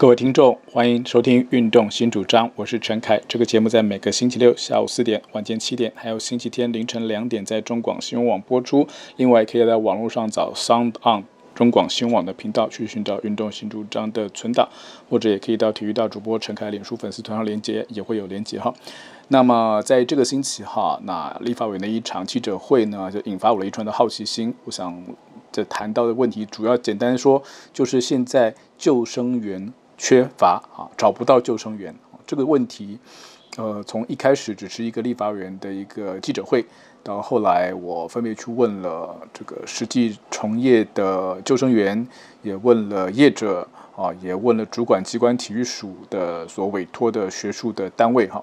各位听众，欢迎收听《运动新主张》，我是陈凯。这个节目在每个星期六下午四点、晚间七点，还有星期天凌晨两点，在中广新闻网播出。另外，可以在网络上找 Sound On 中广新闻网的频道去寻找《运动新主张》的存档，或者也可以到体育大主播陈凯脸书粉丝团上连接，也会有连接哈。那么，在这个星期哈，那立法委员的一场记者会呢，就引发我了一串的好奇心。我想，这谈到的问题，主要简单说，就是现在救生员。缺乏啊，找不到救生员这个问题，呃，从一开始只是一个立法委员的一个记者会，到后来我分别去问了这个实际从业的救生员，也问了业者啊，也问了主管机关体育署的所委托的学术的单位哈。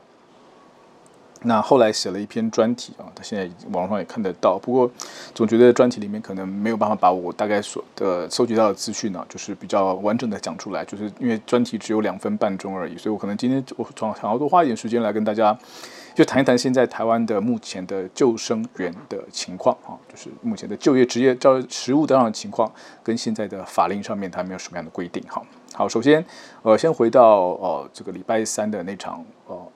那后来写了一篇专题啊，他现在网络上也看得到。不过总觉得专题里面可能没有办法把我大概所的收集到的资讯呢，就是比较完整的讲出来。就是因为专题只有两分半钟而已，所以我可能今天我想想要多花一点时间来跟大家就谈一谈现在台湾的目前的救生员的情况啊，就是目前的就业职业教实务当中的情况，跟现在的法令上面它没有什么样的规定。好，好，首先呃，先回到呃这个礼拜三的那场呃。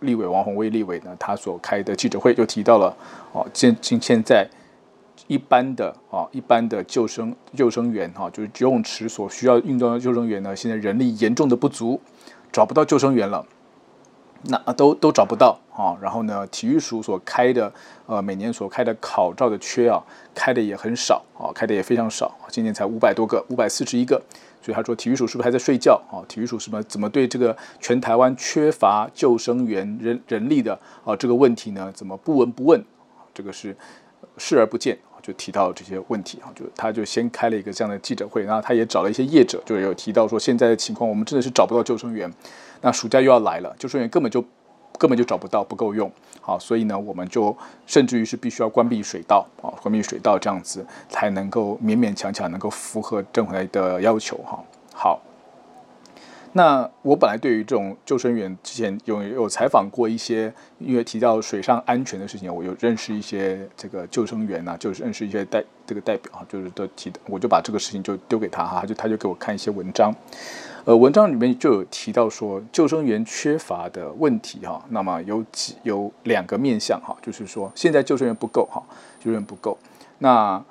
立委王宏威立委呢，他所开的记者会就提到了，哦，现现现在一般的啊，一般的救生救生员哈，就是游泳池所需要运动的救生员呢，现在人力严重的不足，找不到救生员了，那都都找不到啊。然后呢，体育署所开的呃，每年所开的考照的缺啊，开的也很少啊，开的也非常少，今年才五百多个，五百四十一个。他说，体育署是不是还在睡觉啊？体育署什么怎么对这个全台湾缺乏救生员人人力的啊这个问题呢？怎么不闻不问？这个是视而不见，就提到这些问题啊。就他就先开了一个这样的记者会，然后他也找了一些业者，就有提到说现在的情况，我们真的是找不到救生员。那暑假又要来了，救生员根本就根本就找不到，不够用。好，所以呢，我们就甚至于是必须要关闭水道啊，关闭水道这样子才能够勉勉强强能够符合政府的要求哈。好，那我本来对于这种救生员之前有有采访过一些，因为提到水上安全的事情，我有认识一些这个救生员呐，就是认识一些代这个代表啊，就是都提的，我就把这个事情就丢给他哈，就他就给我看一些文章。呃，文章里面就有提到说救生员缺乏的问题哈，那么有几有两个面向哈，就是说现在救生员不够哈，救生员不够，那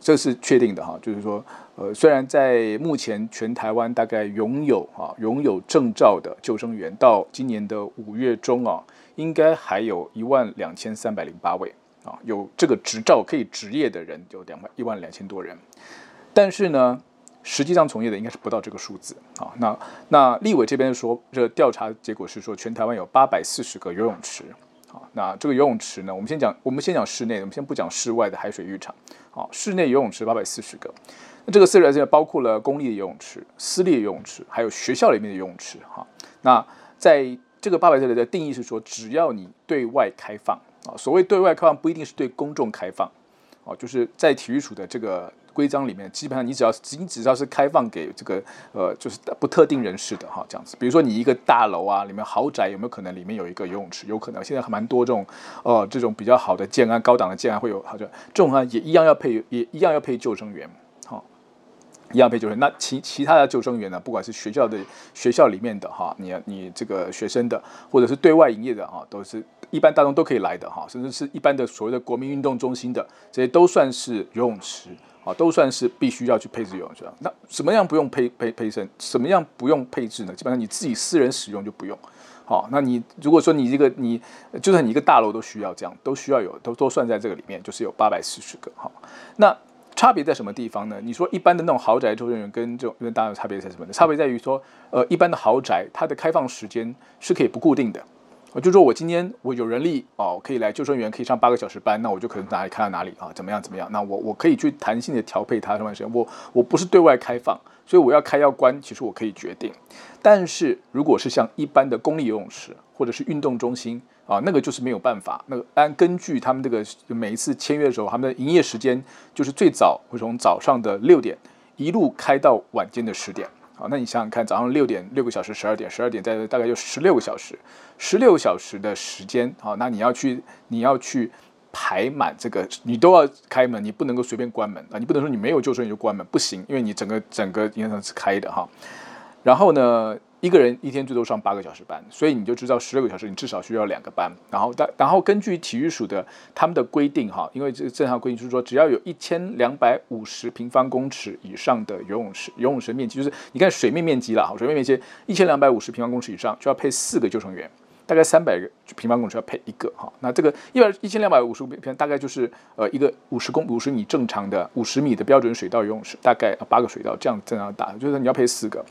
这是确定的哈，就是说呃，虽然在目前全台湾大概拥有哈拥有证照的救生员，到今年的五月中啊，应该还有一万两千三百零八位啊，有这个执照可以执业的人有两万一万两千多人，但是呢。实际上从业的应该是不到这个数字啊。那那立委这边说，这调查结果是说，全台湾有八百四十个游泳池啊。那这个游泳池呢，我们先讲，我们先讲室内，我们先不讲室外的海水浴场啊。室内游泳池八百四十个，那这个四十个包括了公立的游泳池、私立的游泳池，还有学校里面的游泳池哈。那在这个八百四十的定义是说，只要你对外开放啊，所谓对外开放不一定是对公众开放啊，就是在体育署的这个。规章里面基本上，你只要你只要是开放给这个呃，就是不特定人士的哈，这样子。比如说你一个大楼啊，里面豪宅有没有可能里面有一个游泳池？有可能。现在还蛮多这种呃这种比较好的建安、高档的建安会有，好像这种啊也一样要配，也一样要配救生员，哈，一样配救生员。那其其他的救生员呢，不管是学校的学校里面的哈，你你这个学生的，或者是对外营业的哈，都是一般大众都可以来的哈，甚至是一般的所谓的国民运动中心的，这些都算是游泳池。啊，都算是必须要去配置游泳池。那什么样不用配配配身？什么样不用配置呢？基本上你自己私人使用就不用。好，那你如果说你这个你就算你一个大楼都需要这样，都需要有，都都算在这个里面，就是有八百四十个。好，那差别在什么地方呢？你说一般的那种豪宅周边跟这种跟大家有差别在什么呢？差别在于说，呃，一般的豪宅它的开放时间是可以不固定的。我就说我今天我有人力哦，可以来救生员可以上八个小时班，那我就可能哪里开到哪里啊，怎么样怎么样？那我我可以去弹性的调配它什么时间。我我不是对外开放，所以我要开要关，其实我可以决定。但是如果是像一般的公立游泳池或者是运动中心啊，那个就是没有办法。那个按根据他们这个每一次签约的时候，他们的营业时间就是最早会从早上的六点一路开到晚间的十点。好，那你想想看，早上六点六个小时，十二点十二点，再大概就十六个小时，十六个小时的时间。好，那你要去你要去排满这个，你都要开门，你不能够随便关门啊！你不能说你没有救生员就关门，不行，因为你整个整个应该是开的哈。然后呢，一个人一天最多上八个小时班，所以你就知道十六个小时你至少需要两个班。然后，但然后根据体育署的他们的规定哈，因为这个正常规定就是说，只要有一千两百五十平方公尺以上的游泳池，游泳池面积就是你看水面面积了哈，水面面积一千两百五十平方公尺以上就要配四个救生员。大概三百个平方公尺要配一个哈，那这个一百一千两百五十平大概就是呃一个五十公五十米正常的五十米的标准水道游泳池，大概八个水道这样这样大，就是你要配四个，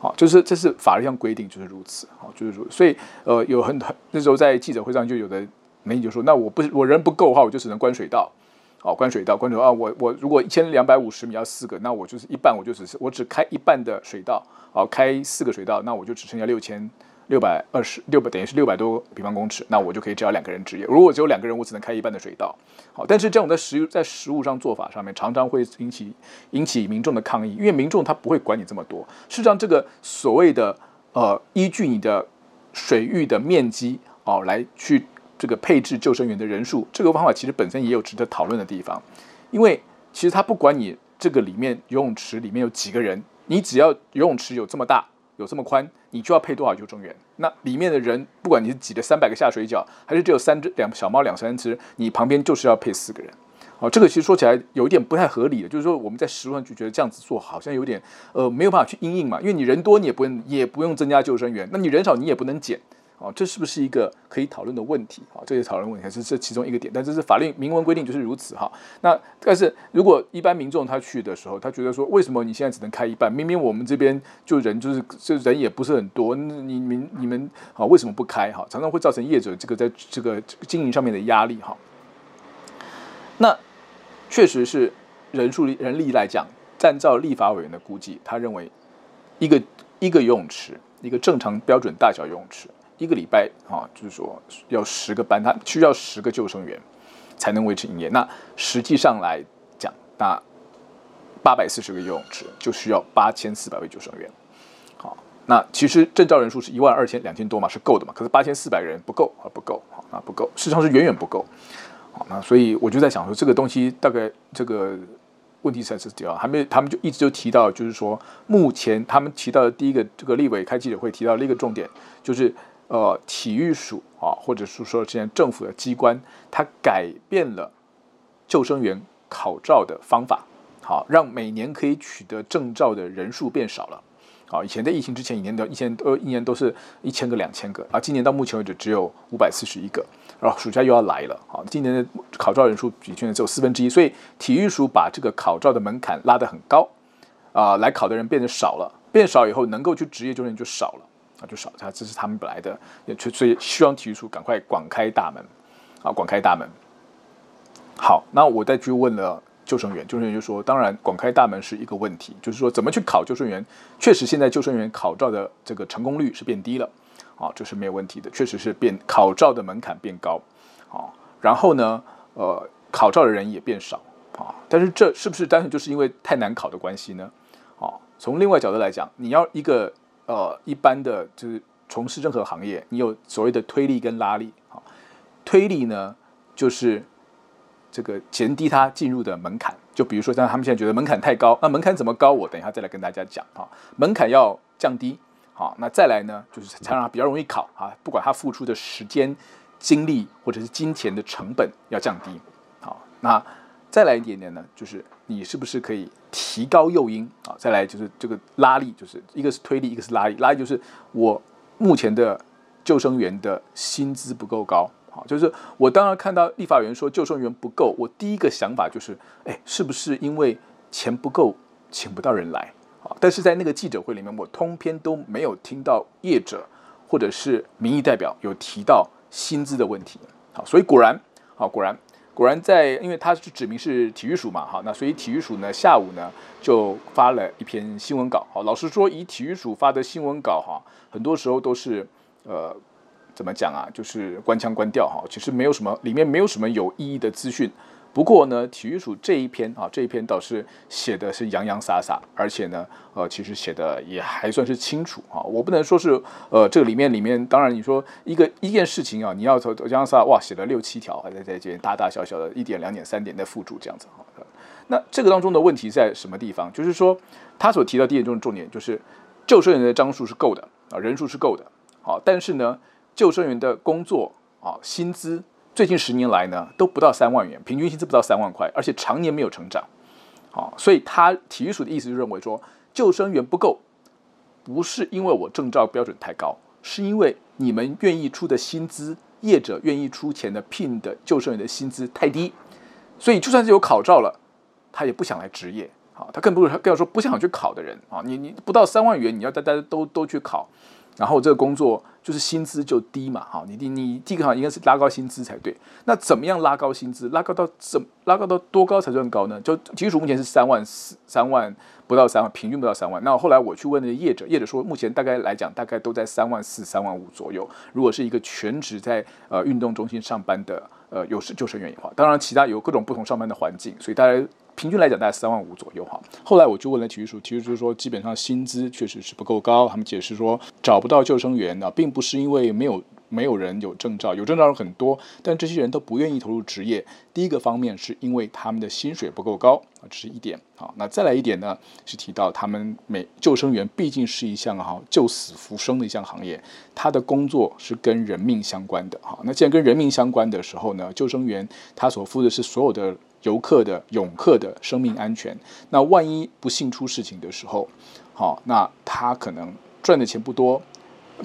好，就是这是法律上规定就是如此，好，就是如此，所以呃有很很那时候在记者会上就有的媒体就说，那我不我人不够的话，我就只能关水道，哦，关水道，关水道啊，我我如果一千两百五十米要四个，那我就是一半，我就只是我只开一半的水道，哦，开四个水道，那我就只剩下六千。六百二十六百等于是六百多平方公尺，那我就可以只要两个人职业。如果只有两个人，我只能开一半的水道。好，但是这种在实在实物上做法上面，常常会引起引起民众的抗议，因为民众他不会管你这么多。事实上，这个所谓的呃，依据你的水域的面积哦，来去这个配置救生员的人数，这个方法其实本身也有值得讨论的地方。因为其实他不管你这个里面游泳池里面有几个人，你只要游泳池有这么大。有这么宽，你就要配多少救生员？那里面的人，不管你是挤了三百个下水饺，还是只有三只两小猫两三只，你旁边就是要配四个人。哦，这个其实说起来有一点不太合理的，就是说我们在实物上就觉得这样子做好像有点呃没有办法去因应嘛，因为你人多你也不用也不用增加救生员，那你人少你也不能减。哦，这是不是一个可以讨论的问题？啊，这些讨论问题还是这其中一个点，但这是法律明文规定就是如此哈。那但是如果一般民众他去的时候，他觉得说，为什么你现在只能开一半？明明我们这边就人就是就人也不是很多，你们你们啊为什么不开？哈，常常会造成业者这个在这个经营上面的压力哈。那确实是人数人力来讲，按照立法委员的估计，他认为一个一个游泳池，一个正常标准大小游泳池。一个礼拜啊，就是说要十个班，他需要十个救生员才能维持营业。那实际上来讲，那八百四十个游泳池就需要八千四百位救生员。好，那其实证照人数是一万二千两千多嘛，是够的嘛。可是八千四百人不够啊，不够啊，那不够，事实上是远远不够。好，那所以我就在想说，这个东西大概这个。问题才是主要，还没他们就一直就提到，就是说目前他们提到的第一个这个立委开记者会提到的一个重点，就是呃体育署啊，或者是说现在政府的机关，它改变了救生员考照的方法，好，让每年可以取得证照的人数变少了。好，以前在疫情之前，一年都一千呃一年都是一千个两千个，啊，今年到目前为止只有五百四十一个。然后暑假又要来了，好，今年的考照人数比去年只有四分之一，所以体育署把这个考照的门槛拉得很高，啊、来考的人变得少了，变少以后能够去职业救生就少了，啊，就少他，这是他们本来的，也所以希望体育处赶快广开大门，啊，广开大门。好，那我再去问了救生员，救生员就说，当然广开大门是一个问题，就是说怎么去考救生员，确实现在救生员考照的这个成功率是变低了。啊，这是没有问题的，确实是变考照的门槛变高，啊，然后呢，呃，考照的人也变少，啊，但是这是不是单纯就是因为太难考的关系呢？啊，从另外角度来讲，你要一个呃一般的就是从事任何行业，你有所谓的推力跟拉力，啊，推力呢就是这个减低它进入的门槛，就比如说像他们现在觉得门槛太高，那门槛怎么高？我等一下再来跟大家讲啊，门槛要降低。好，那再来呢，就是才让他比较容易考啊。不管他付出的时间、精力或者是金钱的成本要降低。好，那再来一点点呢，就是你是不是可以提高诱因啊？再来就是这个拉力，就是一个是推力，一个是拉力。拉力就是我目前的救生员的薪资不够高。好，就是我当然看到立法员说救生员不够，我第一个想法就是，哎，是不是因为钱不够，请不到人来？但是在那个记者会里面，我通篇都没有听到业者或者是民意代表有提到薪资的问题。好，所以果然，好，果然，果然在，因为他是指明是体育署嘛，哈，那所以体育署呢下午呢就发了一篇新闻稿。好，老实说，以体育署发的新闻稿哈，很多时候都是呃，怎么讲啊，就是关腔关调哈，其实没有什么，里面没有什么有意义的资讯。不过呢，体育署这一篇啊，这一篇倒是写的是洋洋洒洒，而且呢，呃，其实写的也还算是清楚啊。我不能说是，呃，这个里面里面，当然你说一个一件事情啊，你要从洋洋洒哇，写了六七条，还在在这大大小小的一点两点三点的附注这样子哈。那这个当中的问题在什么地方？就是说他所提到第一点重点就是救生员的张数是够的啊，人数是够的，好，但是呢，救生员的工作啊，薪资最近十年来呢都不到三万元，平均薪资不到三万块，而且常年没有成长，好，所以他体育署的意思就认为说，救生员不够，不是因为我证照标准太高，是因为你们愿意出的薪资，业者愿意出钱的聘的救生员的薪资太低，所以就算是有考照了，他也不想来执业。好，他更不是他更要说不想去考的人。啊，你你不到三万元，你要大家都都去考，然后这个工作就是薪资就低嘛，哈，你你你第一个好像应该是拉高薪资才对。那怎么样拉高薪资？拉高到怎拉高到多高才算高呢？就基础目前是三万四三万不到三万，平均不到三万。那后来我去问那个业者，业者说目前大概来讲大概都在三万四三万五左右。如果是一个全职在呃运动中心上班的呃有是救生员的话，当然其他有各种不同上班的环境，所以大家。平均来讲大概三万五左右哈。后来我就问了体育署，体育署说基本上薪资确实是不够高。他们解释说找不到救生员呢，并不是因为没有没有人有证照，有证照人很多，但这些人都不愿意投入职业。第一个方面是因为他们的薪水不够高啊，这是一点。好，那再来一点呢，是提到他们每救生员毕竟是一项哈救死扶生的一项行业，他的工作是跟人命相关的。哈，那既然跟人命相关的时候呢，救生员他所负的是所有的。游客的泳客的生命安全，那万一不幸出事情的时候，好，那他可能赚的钱不多，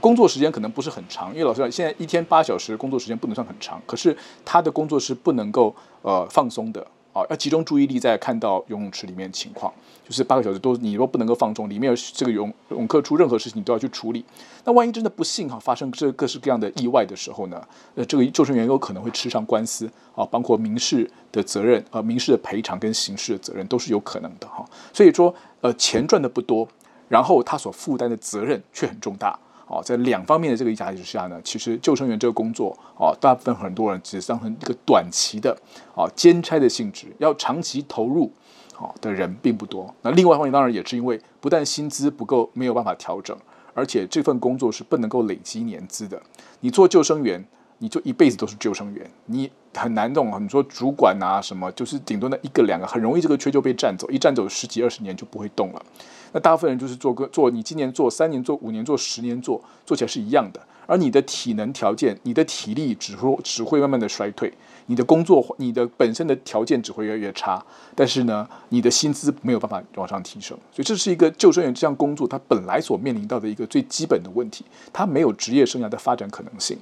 工作时间可能不是很长，因为老师，现在一天八小时工作时间不能算很长，可是他的工作是不能够呃放松的。要集中注意力在看到游泳池里面情况，就是八个小时都你若不能够放纵，里面有这个泳泳客出任何事情你都要去处理。那万一真的不幸哈发生这各式各样的意外的时候呢？呃，这个救生员有可能会吃上官司啊，包括民事的责任啊、民事的赔偿跟刑事的责任都是有可能的哈。所以说，呃，钱赚的不多，然后他所负担的责任却很重大。哦，在两方面的这个压力之下呢，其实救生员这个工作，哦，大部分很多人只是当成一个短期的，哦，兼差的性质，要长期投入，哦的人并不多。那另外一方面，当然也是因为不但薪资不够，没有办法调整，而且这份工作是不能够累积年资的。你做救生员，你就一辈子都是救生员，你很难动。你说主管啊什么，就是顶多那一个两个，很容易这个缺就被占走，一占走十几二十年就不会动了。那大部分人就是做个做，你今年做三年做五年做十年做，做起来是一样的。而你的体能条件，你的体力只会只会慢慢的衰退，你的工作你的本身的条件只会越来越差。但是呢，你的薪资没有办法往上提升，所以这是一个救生员这项工作它本来所面临到的一个最基本的问题，它没有职业生涯的发展可能性。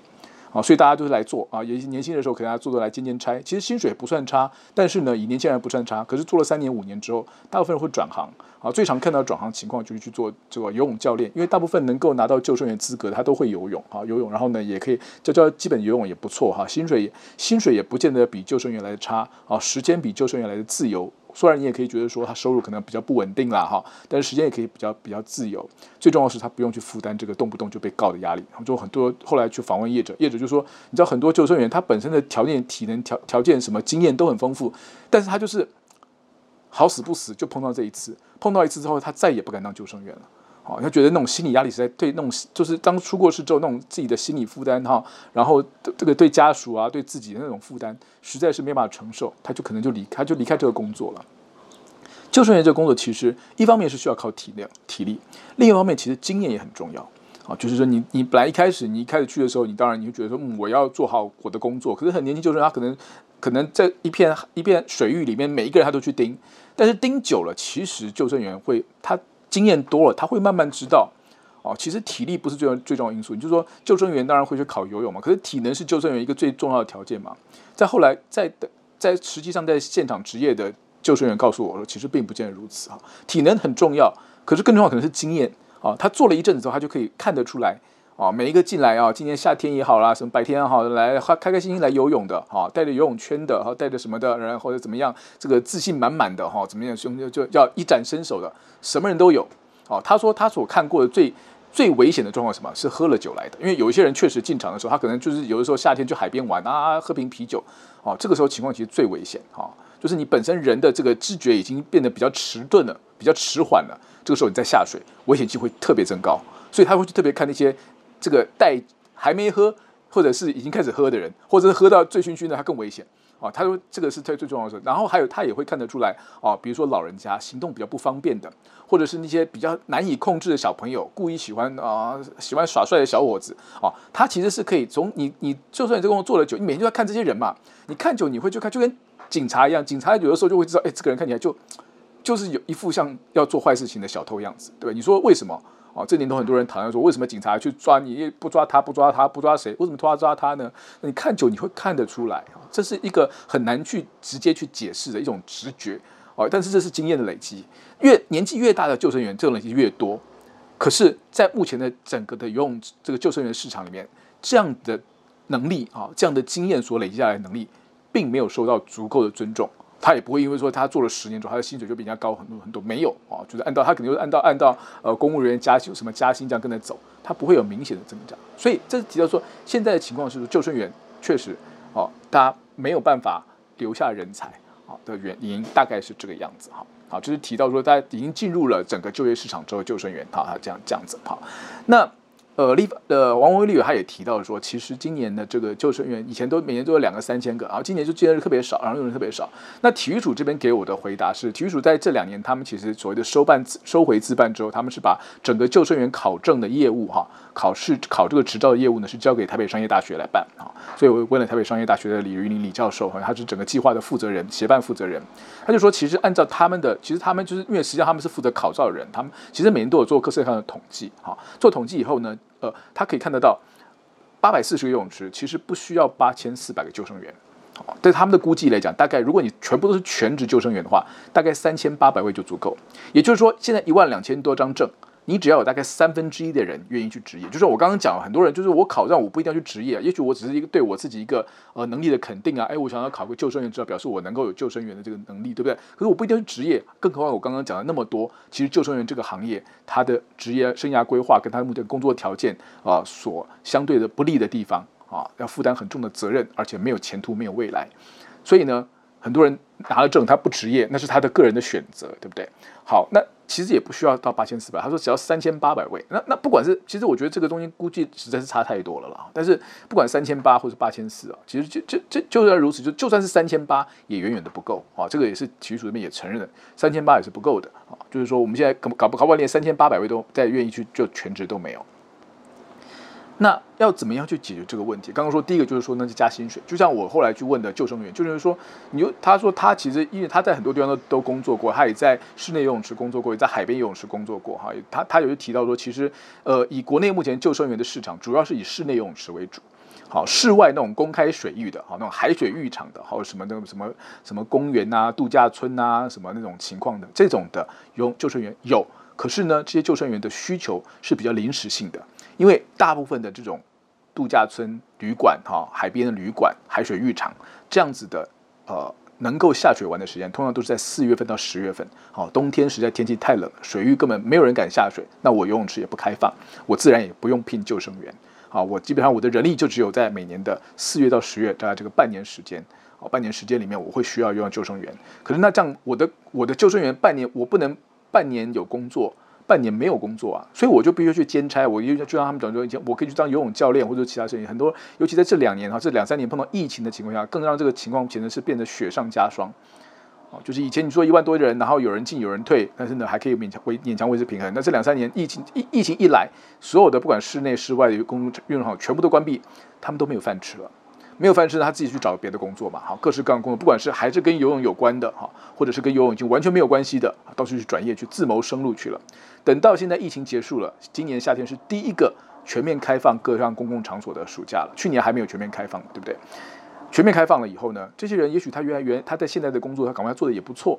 啊，所以大家都是来做啊，也年轻的时候可能大家做做来兼兼差，其实薪水不算差，但是呢，以年轻人不算差，可是做了三年五年之后，大部分人会转行。啊，最常看到转行情况就是去做这个游泳教练，因为大部分能够拿到救生员资格的，他都会游泳啊，游泳，然后呢，也可以教教基本游泳也不错哈，薪水薪水也不见得比救生员来的差啊，时间比救生员来的自由，虽然你也可以觉得说他收入可能比较不稳定啦哈，但是时间也可以比较比较自由，最重要是他不用去负担这个动不动就被告的压力。就很多后来去访问业者，业者就说，你知道很多救生员他本身的条件、体能条条件什么经验都很丰富，但是他就是。好死不死就碰到这一次，碰到一次之后，他再也不敢当救生员了。好，他觉得那种心理压力实在对那种就是当出过事之后那种自己的心理负担哈，然后这个对家属啊对自己的那种负担实在是没办法承受，他就可能就离开就离开这个工作了。救生员这个工作其实一方面是需要靠体力体力，另一方面其实经验也很重要。啊，就是说你你本来一开始你一开始去的时候，你当然你会觉得说，嗯，我要做好我的工作。可是很年轻救生员他可能可能在一片一片水域里面，每一个人他都去盯。但是盯久了，其实救生员会他经验多了，他会慢慢知道，哦，其实体力不是最重最重要的因素。你就说救生员当然会去考游泳嘛，可是体能是救生员一个最重要的条件嘛。再后来在的在实际上在现场职业的救生员告诉我说，其实并不见得如此啊。体能很重要，可是更重要可能是经验啊。他做了一阵子之后，他就可以看得出来。啊，每一个进来啊，今年夏天也好啦，什么白天也好，来开开开心心来游泳的，哈，带着游泳圈的，哈，带着什么的人或者怎么样，这个自信满满的，哈，怎么样，兄弟就要一展身手的，什么人都有。哦，他说他所看过的最最危险的状况什么？是喝了酒来的，因为有一些人确实进场的时候，他可能就是有的时候夏天去海边玩啊，喝瓶啤酒，哦，这个时候情况其实最危险，哈，就是你本身人的这个知觉已经变得比较迟钝了，比较迟缓了，这个时候你再下水，危险性会特别增高，所以他会去特别看那些。这个带还没喝或者是已经开始喝的人，或者是喝到醉醺醺的，他更危险。啊，他说这个是最最重要的。然后还有他也会看得出来啊，比如说老人家行动比较不方便的，或者是那些比较难以控制的小朋友，故意喜欢啊喜欢耍帅的小伙子啊，他其实是可以从你你就算你这工作做了久，你每天就要看这些人嘛，你看久你会就看就跟警察一样，警察有的时候就会知道，哎，这个人看起来就就是有一副像要做坏事情的小偷样子，对吧？你说为什么？啊，这年头很多人讨论说，为什么警察去抓你，不抓他，不抓他，不抓谁？为什么抓抓他呢？你看久，你会看得出来啊，这是一个很难去直接去解释的一种直觉哦。但是这是经验的累积，越年纪越大的救生员，这种累积越多。可是，在目前的整个的游泳这个救生员市场里面，这样的能力啊，这样的经验所累积下来的能力，并没有受到足够的尊重。他也不会因为说他做了十年之后，他的薪水就比人家高很多很多，没有啊，就是按照他肯定就是按照按照呃公务员加薪什么加薪这样跟着走，他不会有明显的增长。所以这是提到说，现在的情况是说，救生员确实哦，大家没有办法留下人才啊的原因大概是这个样子哈。好，就是提到说，大家已经进入了整个就业市场之后，救生员哈，他这样这样子哈，那。呃，立呃，王文伟立他也提到说，其实今年的这个救生员以前都每年都有两个三千个，然后今年就今年是特别少，然后用人特别少。那体育署这边给我的回答是，体育署在这两年，他们其实所谓的收办收回自办之后，他们是把整个救生员考证的业务哈，考试考这个执照的业务呢，是交给台北商业大学来办啊。所以我问了台北商业大学的李云林李教授，好像他是整个计划的负责人，协办负责人，他就说，其实按照他们的，其实他们就是因为实际上他们是负责考照的人，他们其实每年都有做各式各样的统计，哈，做统计以后呢。呃，他可以看得到，八百四十个游泳池其实不需要八千四百个救生员，对他们的估计来讲，大概如果你全部都是全职救生员的话，大概三千八百位就足够。也就是说，现在一万两千多张证。你只要有大概三分之一的人愿意去执业，就是我刚刚讲，很多人就是我考上，我不一定要去执业，也许我只是一个对我自己一个呃能力的肯定啊，哎，我想要考个救生员，至少表示我能够有救生员的这个能力，对不对？可是我不一定要去执业，更何况我刚刚讲了那么多，其实救生员这个行业，他的职业生涯规划跟他的目前工作条件啊，所相对的不利的地方啊，要负担很重的责任，而且没有前途，没有未来，所以呢，很多人拿了证他不执业，那是他的个人的选择，对不对？好，那。其实也不需要到八千四百，他说只要三千八百位。那那不管是，其实我觉得这个东西估计实在是差太多了啦。但是不管三千八或者八千四啊，其实就就就就算如此，就就算是三千八也远远的不够啊。这个也是体育署这边也承认的，三千八也是不够的啊。就是说我们现在搞搞不搞不好连三千八百位都再愿意去就全职都没有。那要怎么样去解决这个问题？刚刚说第一个就是说，那就加薪水。就像我后来去问的救生员，救生员说，你就他说他其实因为他在很多地方都都工作过，他也在室内游泳池工作过，也在海边游泳池工作过哈。他他有提到说，其实呃，以国内目前救生员的市场，主要是以室内游泳池为主。好，室外那种公开水域的，好那种海水浴场的，还有什么那种什么什么公园啊、度假村啊，什么那种情况的这种的游泳救生员有，可是呢，这些救生员的需求是比较临时性的。因为大部分的这种度假村、旅馆、哈海边的旅馆、海水浴场这样子的，呃，能够下水玩的时间，通常都是在四月份到十月份。好，冬天实在天气太冷，水域根本没有人敢下水，那我游泳池也不开放，我自然也不用聘救生员。好，我基本上我的人力就只有在每年的四月到十月，大概这个半年时间。好，半年时间里面我会需要用救生员。可是那这样，我的我的救生员半年我不能半年有工作。半年没有工作啊，所以我就必须去兼差。我就就让他们讲说，以前我可以去当游泳教练或者其他事情。很多，尤其在这两年哈，这两三年碰到疫情的情况下，更让这个情况简直是变得雪上加霜。哦，就是以前你说一万多人，然后有人进有人退，但是呢还可以勉强维勉强维持平衡。那这两三年疫情疫疫情一来，所有的不管室内室外的公共运动场全部都关闭，他们都没有饭吃了。没有饭吃，他自己去找别的工作嘛。好，各式各样的工作，不管是还是跟游泳有关的哈，或者是跟游泳已经完全没有关系的，到处去转业去自谋生路去了。等到现在疫情结束了，今年夏天是第一个全面开放各项公共场所的暑假了。去年还没有全面开放，对不对？全面开放了以后呢，这些人也许他原来原他在现在的工作他赶快做的也不错。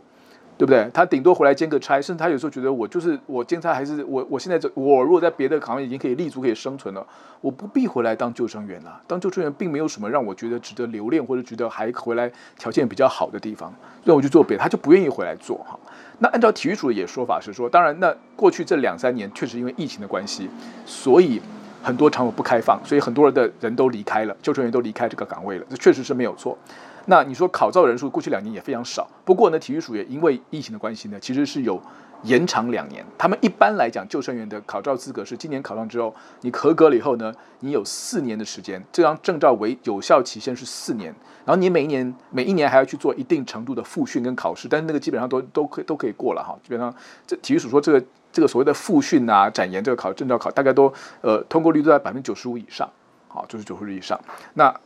对不对？他顶多回来兼个差，甚至他有时候觉得我就是我兼差，还是我我现在这我如果在别的行业已经可以立足可以生存了，我不必回来当救生员了。当救生员并没有什么让我觉得值得留恋或者觉得还回来条件比较好的地方，所以我就做别的，他就不愿意回来做哈。那按照体育署的也说法是说，当然那过去这两三年确实因为疫情的关系，所以很多场所不开放，所以很多人的人都离开了，救生员都离开这个岗位了，这确实是没有错。那你说考照人数过去两年也非常少，不过呢，体育署也因为疫情的关系呢，其实是有延长两年。他们一般来讲，救生员的考照资格是今年考上之后，你合格了以后呢，你有四年的时间，这张证照为有效期限是四年。然后你每一年每一年还要去做一定程度的复训跟考试，但是那个基本上都都可以都可以过了哈。基本上这体育署说这个这个所谓的复训啊、展延这个考证照考，大概都呃通过率都在百分之九十五以上，好，就是九十五以上。那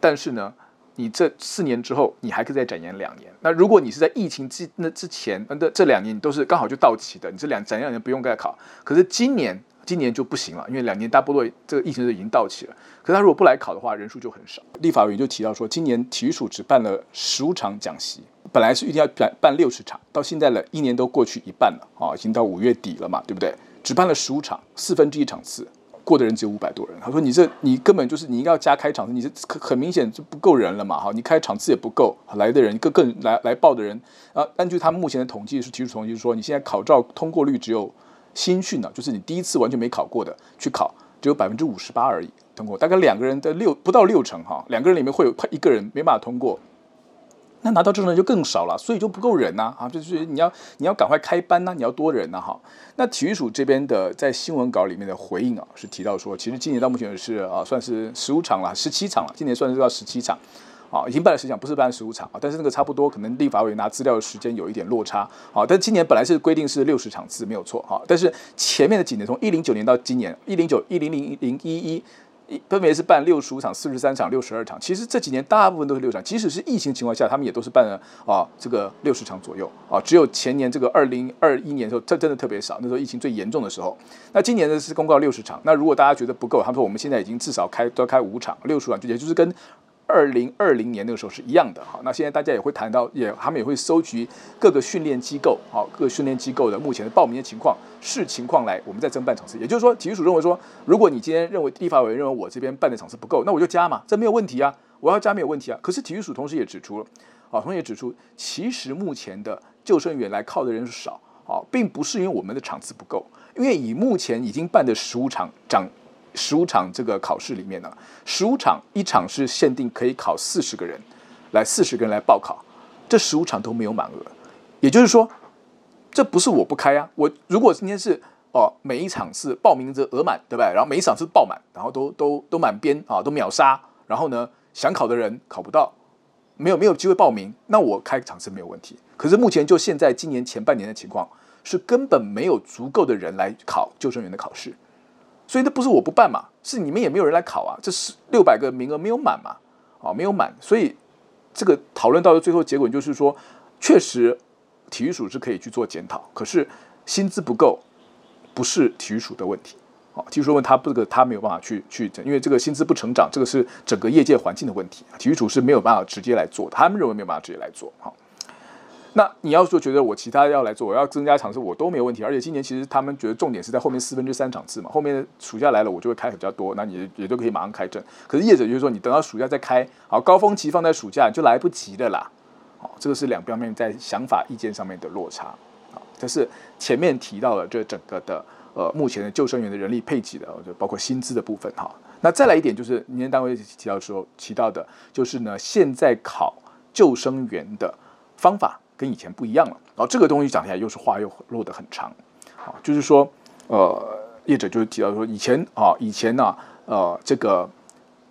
但是呢，你这四年之后，你还可以再展延两年。那如果你是在疫情之那之前，那这两年你都是刚好就到期的，你这两展延两年不用再考。可是今年今年就不行了，因为两年大部分这个疫情就已经到期了。可是他如果不来考的话，人数就很少。立法委员就提到说，今年体育署只办了十五场讲习，本来是预定要办办六十场，到现在了一年都过去一半了啊，已经到五月底了嘛，对不对？只办了十五场，四分之一场次。过的人只有五百多人，他说：“你这你根本就是你应该要加开场次，你这很明显就不够人了嘛，哈，你开场次也不够，来的人更更来来报的人啊，根据他们目前的统计是提出统计说，你现在考照通过率只有新训呢，就是你第一次完全没考过的去考，只有百分之五十八而已通过，大概两个人的六不到六成哈，两个人里面会有一个人没办法通过。”那拿到证照就更少了，所以就不够人呐啊！就是你要你要赶快开班呐，你要多人呐哈。那体育署这边的在新闻稿里面的回应啊，是提到说，其实今年到目前是啊，算是十五场了，十七场了，今年算是到十七场，啊，已经办了十场，不是办了十五场啊。但是那个差不多，可能立法委拿资料的时间有一点落差啊。但今年本来是规定是六十场次没有错哈，但是前面的几年，从一零九年到今年一零九一零零零一一。分别是办六十五场、四十三场、六十二场。其实这几年大部分都是六场，即使是疫情情况下，他们也都是办了啊，这个六十场左右啊。只有前年这个二零二一年的时候，这真的特别少，那时候疫情最严重的时候。那今年呢是公告六十场。那如果大家觉得不够，他说我们现在已经至少开都要开五场，六十场，就也就是跟。二零二零年那个时候是一样的，好，那现在大家也会谈到，也他们也会收集各个训练机构，好，各个训练机构的目前的报名的情况，视情况来，我们再增办场次。也就是说，体育署认为说，如果你今天认为立法委员认为我这边办的场次不够，那我就加嘛，这没有问题啊，我要加没有问题啊。可是体育署同时也指出了，啊，同时也指出，其实目前的救生员来靠的人少，啊，并不是因为我们的场次不够，因为以目前已经办的十五场场。十五场这个考试里面呢，十五场一场是限定可以考四十个人，来四十个人来报考，这十五场都没有满额，也就是说，这不是我不开啊，我如果今天是哦每一场是报名者额满，对不对？然后每一场是爆满，然后都都都满编啊，都秒杀，然后呢想考的人考不到，没有没有机会报名，那我开场是没有问题。可是目前就现在今年前半年的情况，是根本没有足够的人来考救生员的考试。所以那不是我不办嘛，是你们也没有人来考啊。这是六百个名额没有满嘛，啊，没有满。所以这个讨论到的最后结果就是说，确实体育署是可以去做检讨，可是薪资不够不是体育署的问题，啊，体育署问他这个他没有办法去去，因为这个薪资不成长，这个是整个业界环境的问题，体育署是没有办法直接来做，他们认为没有办法直接来做，哈。那你要说觉得我其他要来做，我要增加场次，我都没有问题。而且今年其实他们觉得重点是在后面四分之三场次嘛，后面暑假来了我就会开比较多，那你也都可以马上开证。可是业者就是说，你等到暑假再开，好，高峰期放在暑假就来不及了啦。好，这个是两方面在想法意见上面的落差。好，这是前面提到了这整个的呃目前的救生员的人力配给的，就包括薪资的部分哈。那再来一点就是民间单位提到说提到的，就是呢现在考救生员的方法。跟以前不一样了，然后这个东西讲起来又是话又落得很长，啊，就是说，呃，业者就提到说，以前啊，以前呢，呃，这个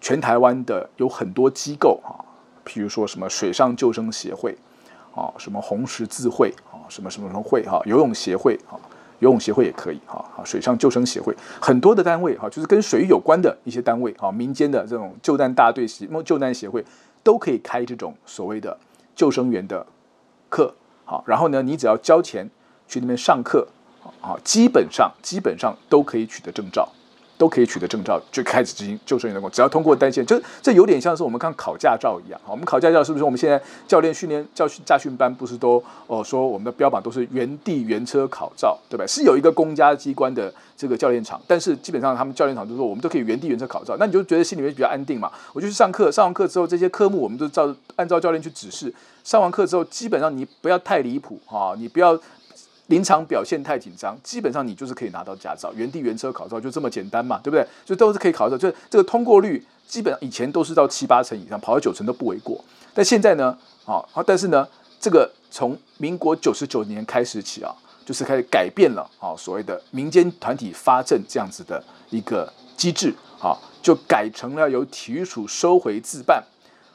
全台湾的有很多机构啊，譬如说什么水上救生协会，啊，什么红十字会，啊，什么什么什么会哈，游泳协会，啊，游泳协会也可以，哈，啊，水上救生协会，很多的单位哈，就是跟水有关的一些单位，啊，民间的这种救难大队协、救难协会，都可以开这种所谓的救生员的。课好，然后呢，你只要交钱去那边上课，啊，基本上基本上都可以取得证照，都可以取得证照，就开始执行救生员的工。只要通过单线，就这有点像是我们刚考驾照一样。好，我们考驾照是不是？我们现在教练训练教训驾训班不是都哦说我们的标榜都是原地原车考照，对吧？是有一个公家机关的这个教练场，但是基本上他们教练场就说我们都可以原地原车考照，那你就觉得心里面比较安定嘛？我就去上课，上完课之后这些科目我们都照按照教练去指示。上完课之后，基本上你不要太离谱啊，你不要临场表现太紧张，基本上你就是可以拿到驾照，原地原车考照就这么简单嘛，对不对？就都是可以考照，就是这个通过率基本上以前都是到七八成以上，跑到九成都不为过。但现在呢，啊，但是呢，这个从民国九十九年开始起啊，就是开始改变了啊，所谓的民间团体发证这样子的一个机制啊，就改成了由体育署收回自办。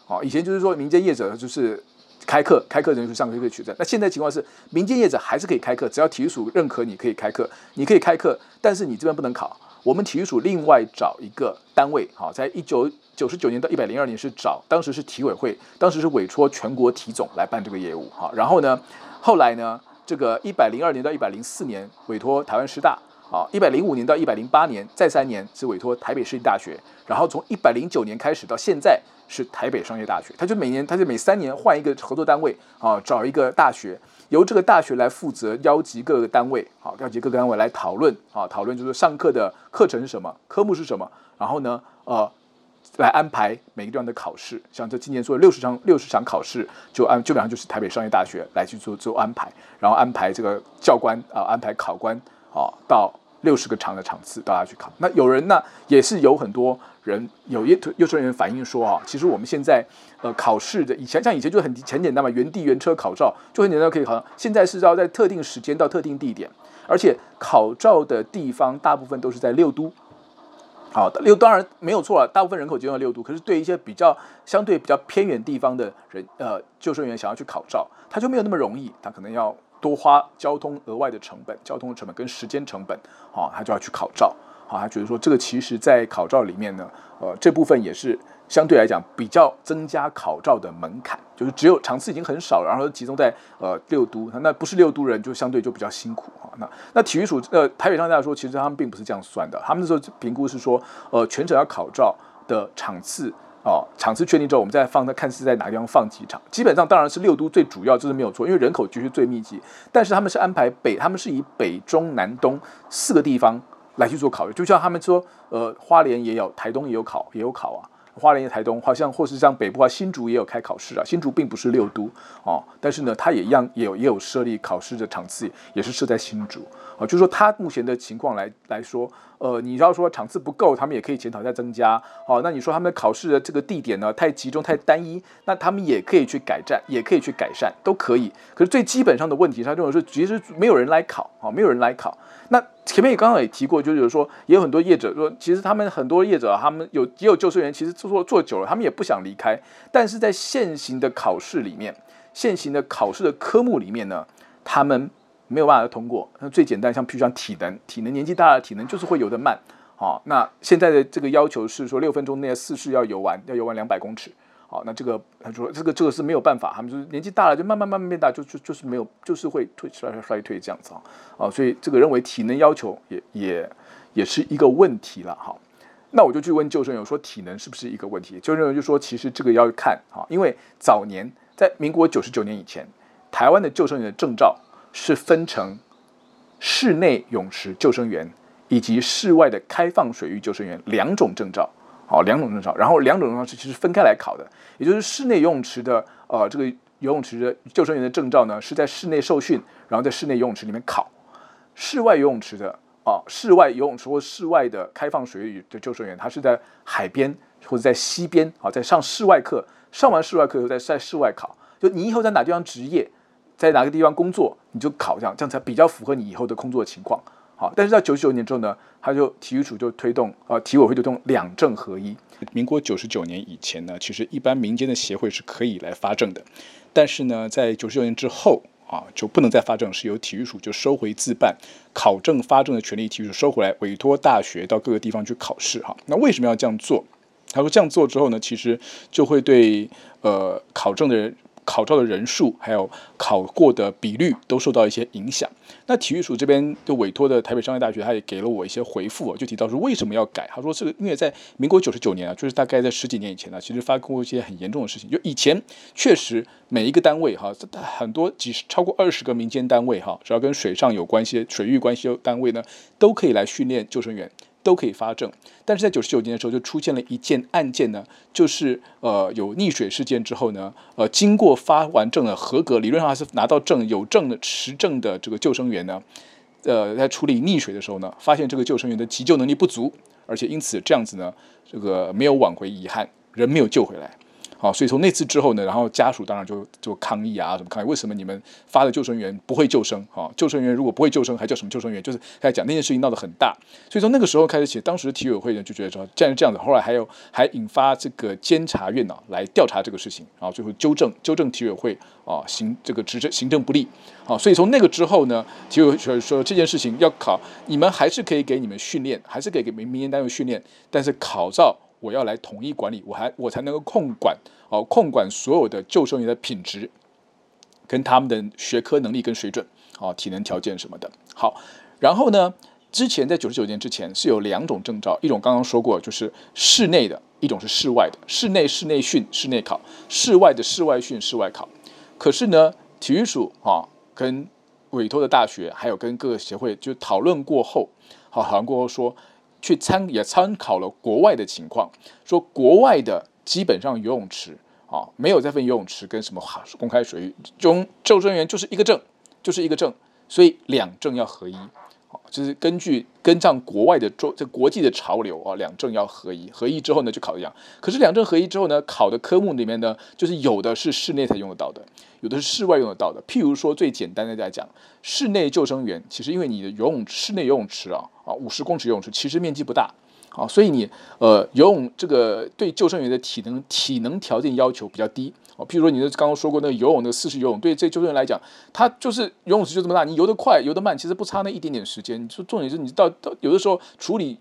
啊，以前就是说民间业者就是开课，开课人数上课可以取证。那现在情况是，民间业者还是可以开课，只要体育署认可你可以开课，你可以开课，但是你这边不能考。我们体育署另外找一个单位，好，在一九九十九年到一百零二年是找，当时是体委会，当时是委托全国体总来办这个业务，哈，然后呢，后来呢，这个一百零二年到一百零四年委托台湾师大，啊，一百零五年到一百零八年再三年是委托台北市立大学，然后从一百零九年开始到现在是台北商业大学，他就每年他就每三年换一个合作单位，啊，找一个大学。由这个大学来负责邀集各个单位，好，邀集各个单位来讨论，啊，讨论就是上课的课程是什么，科目是什么，然后呢，呃，来安排每个地方的考试，像这今年说六十场六十场考试，就按基本上就是台北商业大学来去做做安排，然后安排这个教官啊，安排考官啊，到六十个场的场次，大家去考。那有人呢，也是有很多。人有一幼稚园反映说啊，其实我们现在呃考试的以前像以前就很很简单嘛，原地原车考照就很简单可以考。现在是要在特定时间到特定地点，而且考照的地方大部分都是在六都。好，六当然没有错了，大部分人口集中在六都。可是对一些比较相对比较偏远地方的人，呃，救生员想要去考照，他就没有那么容易，他可能要多花交通额外的成本，交通的成本跟时间成本，好，他就要去考照。啊，他觉得说这个其实，在考照里面呢，呃，这部分也是相对来讲比较增加考照的门槛，就是只有场次已经很少，然后集中在呃六都，那不是六都人就相对就比较辛苦啊。那那体育署呃台北商大说，其实他们并不是这样算的，他们那时候评估是说，呃，全程要考照的场次哦，场次确定之后，我们再放，再看是在哪个地方放几场。基本上当然是六都最主要，就是没有错，因为人口其实最密集，但是他们是安排北，他们是以北中南东四个地方。来去做考虑，就像他们说，呃，花莲也有，台东也有考，也有考啊。花莲、台东，好像或是像北部啊，新竹也有开考试啊。新竹并不是六都哦，但是呢，它也一样也有也有设立考试的场次，也是设在新竹啊。就是说，它目前的情况来来说，呃，你要说场次不够，他们也可以检讨再增加。好，那你说他们考试的这个地点呢，太集中太单一，那他们也可以去改善，也可以去改善，都可以。可是最基本上的问题，他认为说，其实没有人来考啊，没有人来考。那前面也刚刚也提过，就是说也有很多业者说，其实他们很多业者，他们有也有救生员，其实做做久了，他们也不想离开。但是在现行的考试里面，现行的考试的科目里面呢，他们没有办法通过。那最简单，像譬如像体能，体能年纪大了，体能就是会游得慢。好，那现在的这个要求是说，六分钟内四式要游完，要游完两百公尺。好，那这个他说这个这个是没有办法，他们就是年纪大了，就慢慢慢慢变大，就就就是没有，就是会退衰衰退这样子啊，啊，所以这个认为体能要求也也也是一个问题了哈。那我就去问救生员说体能是不是一个问题？救生员就说其实这个要看哈，因为早年在民国九十九年以前，台湾的救生员的证照是分成室内泳池救生员以及室外的开放水域救生员两种证照。哦，两种证照，然后两种证照是其实分开来考的，也就是室内游泳池的呃这个游泳池的救生员的证照呢是在室内受训，然后在室内游泳池里面考；室外游泳池的啊、室外游泳池或室外的开放水域的救生员，他是在海边或者在溪边啊，在上室外课，上完室外课以后在在室外考，就你以后在哪地方职业，在哪个地方工作，你就考这样，这样才比较符合你以后的工作情况。好，但是在九十九年之后呢，他就体育署就推动，呃，体委会就推动两证合一。民国九十九年以前呢，其实一般民间的协会是可以来发证的，但是呢，在九十九年之后啊，就不能再发证，是由体育署就收回自办考证发证的权利，体育署收回来，委托大学到各个地方去考试。哈，那为什么要这样做？他说这样做之后呢，其实就会对呃考证的人。考照的人数还有考过的比率都受到一些影响。那体育署这边就委托的台北商业大学，他也给了我一些回复，就提到说为什么要改。他说这个因为在民国九十九年啊，就是大概在十几年以前呢，其实发生过一些很严重的事情。就以前确实每一个单位哈，很多几十超过二十个民间单位哈，只要跟水上有关系、水域关系的单位呢，都可以来训练救生员。都可以发证，但是在九十九年的时候就出现了一件案件呢，就是呃有溺水事件之后呢，呃经过发完证的合格，理论上还是拿到证有证的持证的这个救生员呢，呃在处理溺水的时候呢，发现这个救生员的急救能力不足，而且因此这样子呢，这个没有挽回遗憾，人没有救回来。好，所以从那次之后呢，然后家属当然就就抗议啊，什么抗议？为什么你们发的救生员不会救生？哈，救生员如果不会救生，还叫什么救生员？就是他讲那件事情闹得很大。所以从那个时候开始起，当时的体委会呢就觉得说，既然这样子，后来还有还引发这个监察院呢来调查这个事情，然后最后纠正纠正体委会啊行这个执政行政不力。好，所以从那个之后呢，体委会说说这件事情要考，你们还是可以给你们训练，还是可以给民民间单位训练，但是考照。我要来统一管理，我还我才能够控管哦，控管所有的救生员的品质，跟他们的学科能力跟水准，哦，体能条件什么的。好，然后呢，之前在九十九年之前是有两种证照，一种刚刚说过就是室内的，一种是室外的。室内室内训室内考，室外的室外训室外考。可是呢，体育署啊、哦，跟委托的大学还有跟各个协会就讨论过后，好讨论过后说。去参也参考了国外的情况，说国外的基本上游泳池啊，没有再分游泳池跟什么公开水域，中救生员就是一个证，就是一个证，所以两证要合一。就是根据跟上国外的周这国际的潮流啊，两证要合一，合一之后呢就考一样。可是两证合一之后呢，考的科目里面呢，就是有的是室内才用得到的，有的是室外用得到的。譬如说最简单的来讲，室内救生员其实因为你的游泳室内游泳池啊啊五十公尺游泳池其实面积不大。好，所以你呃游泳这个对救生员的体能体能条件要求比较低哦。譬如说你的刚刚说过那个游泳那个四式游泳，对这救生员来讲，他就是游泳池就这么大，你游得快游得慢，其实不差那一点点时间。你说重点是你到到有的时候处理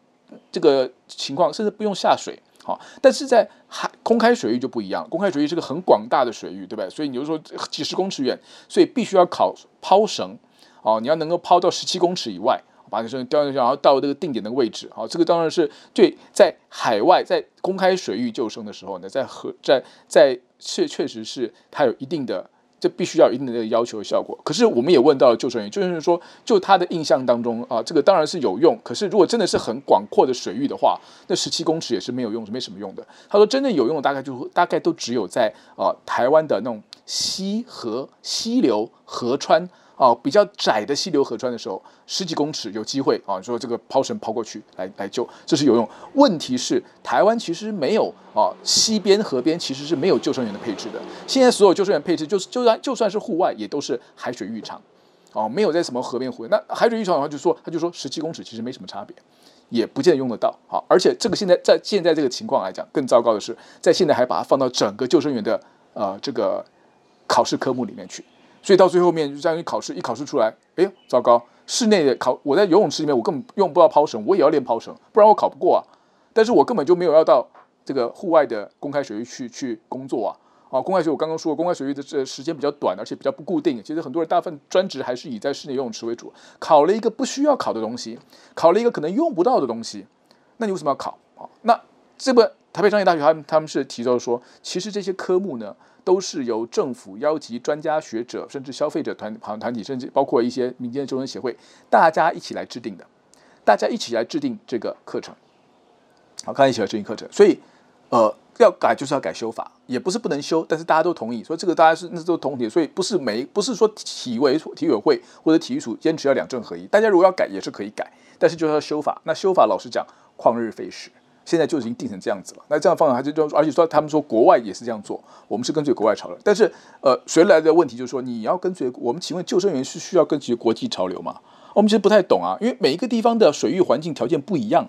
这个情况，甚至不用下水。好，但是在海公开水域就不一样，公开水域是个很广大的水域，对不对？所以你就说几十公尺远，所以必须要考抛绳哦，你要能够抛到十七公尺以外。把这个掉下去，然后到这个定点的位置，好，这个当然是对在海外在公开水域救生的时候呢，在河在在确确实是它有一定的，这必须要有一定的要求的效果。可是我们也问到了救生员，就是说就他的印象当中啊，这个当然是有用。可是如果真的是很广阔的水域的话，那十七公尺也是没有用，是没什么用的。他说真正有用的大概就大概都只有在啊台湾的那种溪河溪流河川。哦，比较窄的溪流河川的时候，十几公尺有机会啊，说这个抛绳抛过去来来救，这是有用。问题是台湾其实没有啊，溪边河边其实是没有救生员的配置的。现在所有救生员配置就是就算就算是户外，也都是海水浴场，哦，没有在什么河边湖。那海水浴场的话，就说他就说十七公尺其实没什么差别，也不见得用得到。好，而且这个现在在现在这个情况来讲，更糟糕的是，在现在还把它放到整个救生员的呃这个考试科目里面去。所以到最后面，就这样一考试，一考试出来，哎，糟糕！室内的考，我在游泳池里面，我根本用不到抛绳，我也要练抛绳，不然我考不过啊。但是我根本就没有要到这个户外的公开水域去去工作啊。啊，公开水域我刚刚说，公开水域的这时间比较短，而且比较不固定。其实很多人大部分专职还是以在室内游泳池为主。考了一个不需要考的东西，考了一个可能用不到的东西，那你为什么要考啊？那这个台北商业大学他们他们是提到说，其实这些科目呢。都是由政府邀集专家学者，甚至消费者团团团体，甚至包括一些民间救生协会，大家一起来制定的。大家一起来制定这个课程，好，看一起来制定课程。所以，呃，要改就是要改修法，也不是不能修，但是大家都同意，所以这个大家是那都同意，所以不是没不是说体委体委会或者体育署坚持要两证合一，大家如果要改也是可以改，但是就是要修法。那修法老实讲，旷日费时。现在就已经定成这样子了，那这样方法还是就，而且说他们说国外也是这样做，我们是跟随国外潮流。但是，呃，随来的问题就是说，你要跟随我们，请问救生员是需要跟随国际潮流吗？我们其实不太懂啊，因为每一个地方的水域环境条件不一样，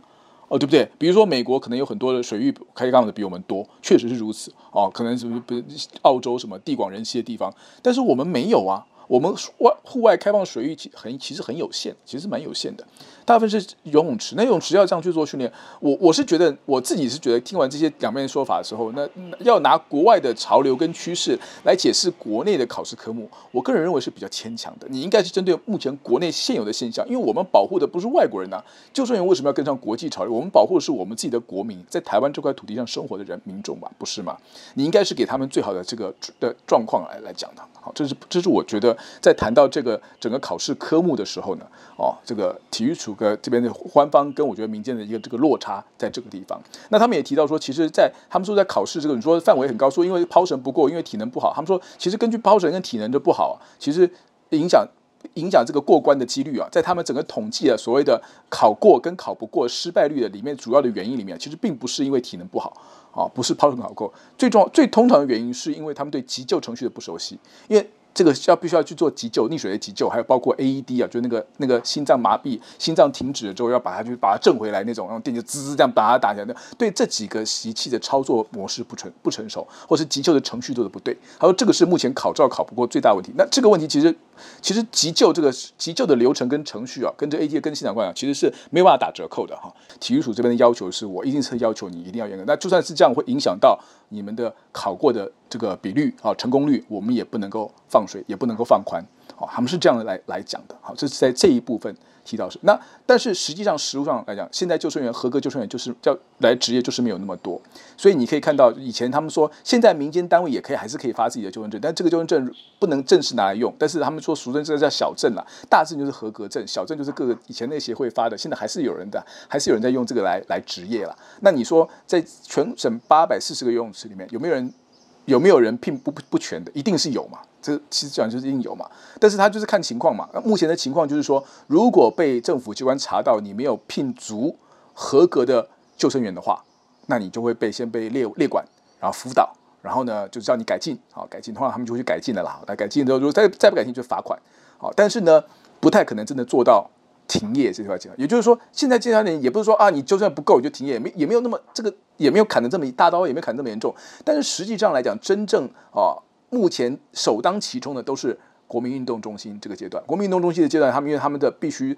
哦，对不对？比如说美国可能有很多的水域开放的比我们多，确实是如此，哦，可能是不是澳洲什么地广人稀的地方，但是我们没有啊。我们外户外开放水域其很其实很有限，其实蛮有限的。大部分是游泳池，那游泳池要这样去做训练，我我是觉得我自己是觉得，听完这些两边说法的时候，那要拿国外的潮流跟趋势来解释国内的考试科目，我个人认为是比较牵强的。你应该是针对目前国内现有的现象，因为我们保护的不是外国人呐、啊。救生员为什么要跟上国际潮流？我们保护的是我们自己的国民，在台湾这块土地上生活的人民众吧，不是吗？你应该是给他们最好的这个的状况来来讲的。好，这是这是我觉得在谈到这个整个考试科目的时候呢，哦，这个体育处跟这边的官方跟我觉得民间的一个这个落差在这个地方。那他们也提到说，其实，在他们说在考试这个你说范围很高，说因为抛绳不过，因为体能不好。他们说，其实根据抛绳跟体能的不好，其实影响影响这个过关的几率啊，在他们整个统计的所谓的考过跟考不过失败率的里面，主要的原因里面，其实并不是因为体能不好啊，不是标准考过，最重要最通常的原因是因为他们对急救程序的不熟悉，因为。这个要必须要去做急救、溺水的急救，还有包括 AED 啊，就那个那个心脏麻痹、心脏停止了之后要把它就把它震回来那种，用电就滋滋这样把它打起来的。对这几个仪器的操作模式不成不成熟，或是急救的程序做的不对，他说这个是目前考照考不过最大问题。那这个问题其实其实急救这个急救的流程跟程序啊，跟这 A T A 跟现场官啊，其实是没有办法打折扣的哈。体育署这边的要求是我一定是要求你一定要严格，那就算是这样会影响到你们的考过的这个比率啊成功率，我们也不能够放水，也不能够放宽，好，他们是这样来来讲的，好，这是在这一部分。提到是那，但是实际上实务上来讲，现在救生员合格救生员就是叫来职业就是没有那么多，所以你可以看到以前他们说，现在民间单位也可以还是可以发自己的救生证，但这个救生证不能正式拿来用，但是他们说俗称这个叫小证啦，大证就是合格证，小证就是各个以前那协会发的，现在还是有人的，还是有人在用这个来来职业了。那你说在全省八百四十个游泳池里面有没有人？有没有人聘不不不全的？一定是有嘛？这其实讲就是应有嘛。但是他就是看情况嘛。那目前的情况就是说，如果被政府机关查到你没有聘足合格的救生员的话，那你就会被先被列列管，然后辅导，然后呢就叫你改进，好改进，通常他们就会去改进的啦。来改进之后，如果再再不改进就罚款，好，但是呢不太可能真的做到。停业这块钱，也就是说，现在这些年也不是说啊，你就算不够你就停业，也没也没有那么这个也没有砍得这么一大刀，也没有砍这么严重。但是实际上来讲，真正啊，目前首当其冲的都是国民运动中心这个阶段。国民运动中心的阶段，他们因为他们的必须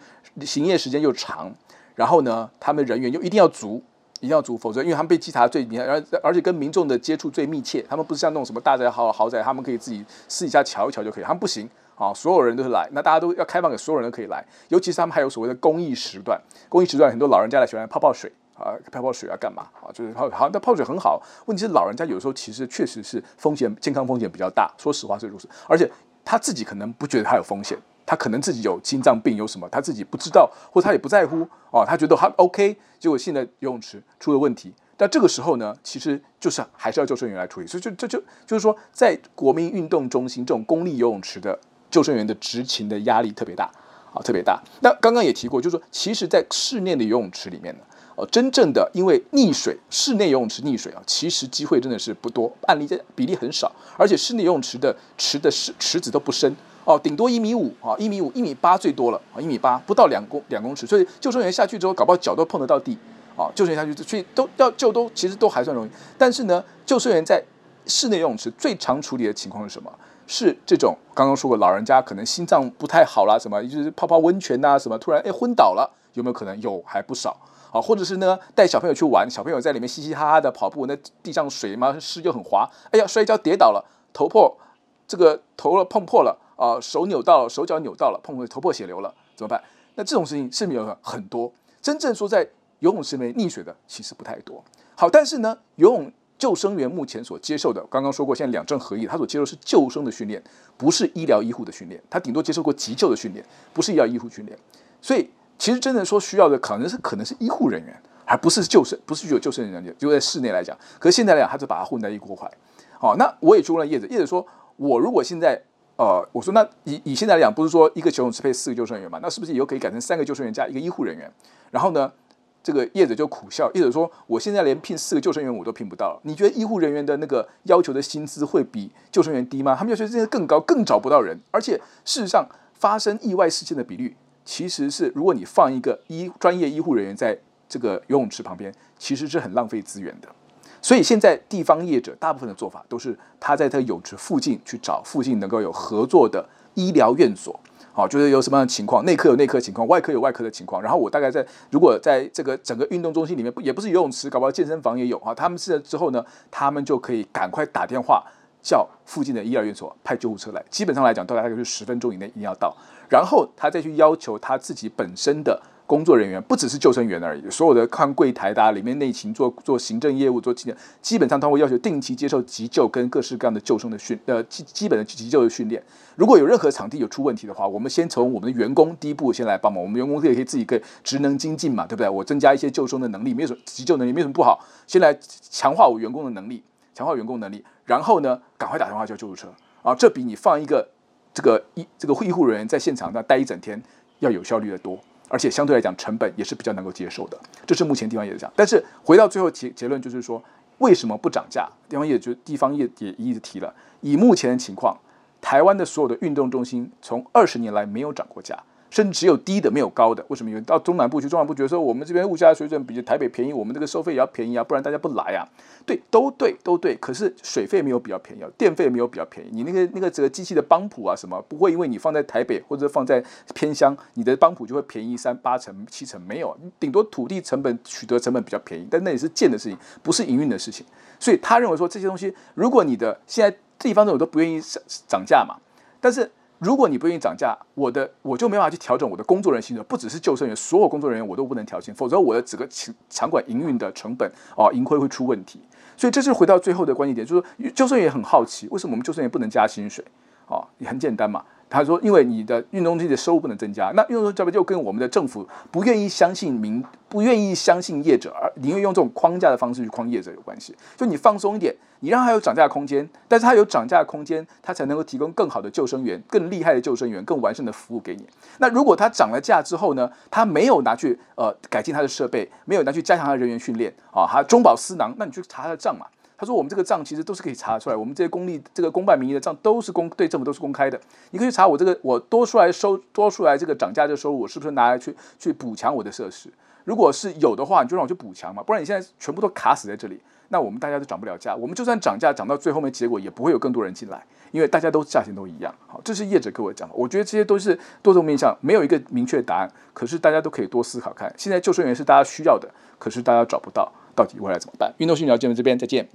营业时间又长，然后呢，他们人员又一定要足，一定要足，否则因为他们被稽查最厉害，而而且跟民众的接触最密切，他们不是像那种什么大宅豪豪宅，他们可以自己私底下瞧一瞧就可以，他们不行。啊，所有人都是来，那大家都要开放给所有人都可以来，尤其是他们还有所谓的公益时段，公益时段很多老人家来喜欢泡泡水啊，泡泡水啊干嘛啊？就是泡好，那泡水很好，问题是老人家有时候其实确实是风险健康风险比较大，说实话是如此，而且他自己可能不觉得他有风险，他可能自己有心脏病有什么，他自己不知道，或他也不在乎啊，他觉得他 OK，结果现在游泳池出了问题，但这个时候呢，其实就是还是要救生员来处理，所以就这就，就就是说，在国民运动中心这种公立游泳池的。救生员的执勤的压力特别大，啊，特别大。那刚刚也提过，就是说，其实，在室内的游泳池里面呢，哦，真正的因为溺水，室内游泳池溺水啊，其实机会真的是不多，案例比例很少，而且室内游泳池的池的池池子都不深，哦，顶多一米五啊，一米五、一米八最多了啊，一米八不到两公两公尺，所以救生员下去之后，搞不好脚都碰得到地，啊，救生员下去，所以都要救都其实都还算容易。但是呢，救生员在室内游泳池最常处理的情况是什么？是这种刚刚说过，老人家可能心脏不太好啦，什么就是泡泡温泉呐、什么突然哎昏倒了，有没有可能？有还不少啊，或者是呢带小朋友去玩，小朋友在里面嘻嘻哈哈的跑步，那地上水嘛湿就很滑，哎呀摔跤跌倒了，头破这个头了碰破了啊，手扭到了，手脚扭到了，碰破头破血流了，怎么办？那这种事情是没有很多，真正说在游泳池里面溺水的其实不太多。好，但是呢游泳。救生员目前所接受的，刚刚说过，现在两证合一，他所接受是救生的训练，不是医疗医护的训练，他顶多接受过急救的训练，不是医疗医护训练。所以，其实真的说需要的可能是可能是医护人员，而不是救生，不是有救生人员，就在室内来讲。可是现在来讲，他就把它混在一锅块。好，那我也去问了叶子，叶子说，我如果现在，呃，我说那以以现在来讲，不是说一个游泳池配四个救生员嘛？那是不是以后可以改成三个救生员加一个医护人员？然后呢？这个业者就苦笑，业者说：“我现在连聘四个救生员我都聘不到。你觉得医护人员的那个要求的薪资会比救生员低吗？他们要求这些更高，更找不到人。而且事实上，发生意外事件的比率其实是，如果你放一个医专业医护人员在这个游泳池旁边，其实是很浪费资源的。所以现在地方业者大部分的做法都是他在他泳池附近去找附近能够有合作的医疗院所。”好，就是有什么样的情况，内科有内科情况，外科有外科的情况。然后我大概在，如果在这个整个运动中心里面，不也不是游泳池，搞不好健身房也有啊。他们是之后呢，他们就可以赶快打电话叫附近的医疗院所派救护车来。基本上来讲，大概就是十分钟以内一定要到，然后他再去要求他自己本身的。工作人员不只是救生员而已，所有的看柜台的、啊、里面内勤做做行政业务、做基基本上他会要求定期接受急救跟各式各样的救生的训呃基基本的急救的训练。如果有任何场地有出问题的话，我们先从我们的员工第一步先来帮忙。我们员工也可以自己可以职能精进嘛，对不对？我增加一些救生的能力，没有什么急救能力没有什么不好。先来强化我员工的能力，强化员工能力，然后呢，赶快打电话叫救护车啊！这比你放一个这个医这个医护人员在现场那待一整天要有效率的多，而且相对来讲成本也是比较能够接受的。这是目前地方业者讲。但是回到最后结结论就是说，为什么不涨价？地方业就地方业也一直提了，以目前的情况，台湾的所有的运动中心从二十年来没有涨过价。甚至只有低的没有高的，为什么？因为到中南部去，中南部觉得说我们这边物价水准比台北便宜，我们这个收费也要便宜啊，不然大家不来啊。对，都对，都对。可是水费没有比较便宜，电费没有比较便宜。你那个那个这个机器的帮浦啊什么，不会因为你放在台北或者放在偏乡，你的帮浦就会便宜三八成七成没有，顶多土地成本取得成本比较便宜，但那也是建的事情，不是营运的事情。所以他认为说这些东西，如果你的现在地方政府都不愿意涨涨价嘛，但是。如果你不愿意涨价，我的我就没办法去调整我的工作人员薪水，不只是救生员，所有工作人员我都不能调薪，否则我的整个场场馆营运的成本啊，盈亏会出问题。所以这是回到最后的关键点，就是说救生员也很好奇，为什么我们救生员不能加薪水？啊，也很简单嘛。他说：“因为你的运动中心的收入不能增加，那运动中心这边就跟我们的政府不愿意相信民，不愿意相信业者，而宁愿用这种框架的方式去框业者有关系。就你放松一点，你让他有涨价空间，但是他有涨价空间，他才能够提供更好的救生员、更厉害的救生员、更完善的服务给你。那如果他涨了价之后呢，他没有拿去呃改进他的设备，没有拿去加强他的人员训练啊，他中饱私囊，那你去查他的账嘛。”他说：“我们这个账其实都是可以查出来，我们这些公立、这个公办、民营的账都是公对政府都是公开的。你可以查我这个，我多出来收多出来这个涨价这个收入，我是不是拿来去去补强我的设施？如果是有的话，你就让我去补强嘛，不然你现在全部都卡死在这里，那我们大家都涨不了价。我们就算涨价涨到最后面，结果也不会有更多人进来，因为大家都价钱都一样。好，这是业者跟我讲的，我觉得这些都是多种面向，没有一个明确的答案。可是大家都可以多思考看，现在救生员是大家需要的，可是大家找不到，到底未来怎么办？运动讯聊节目这边再见。”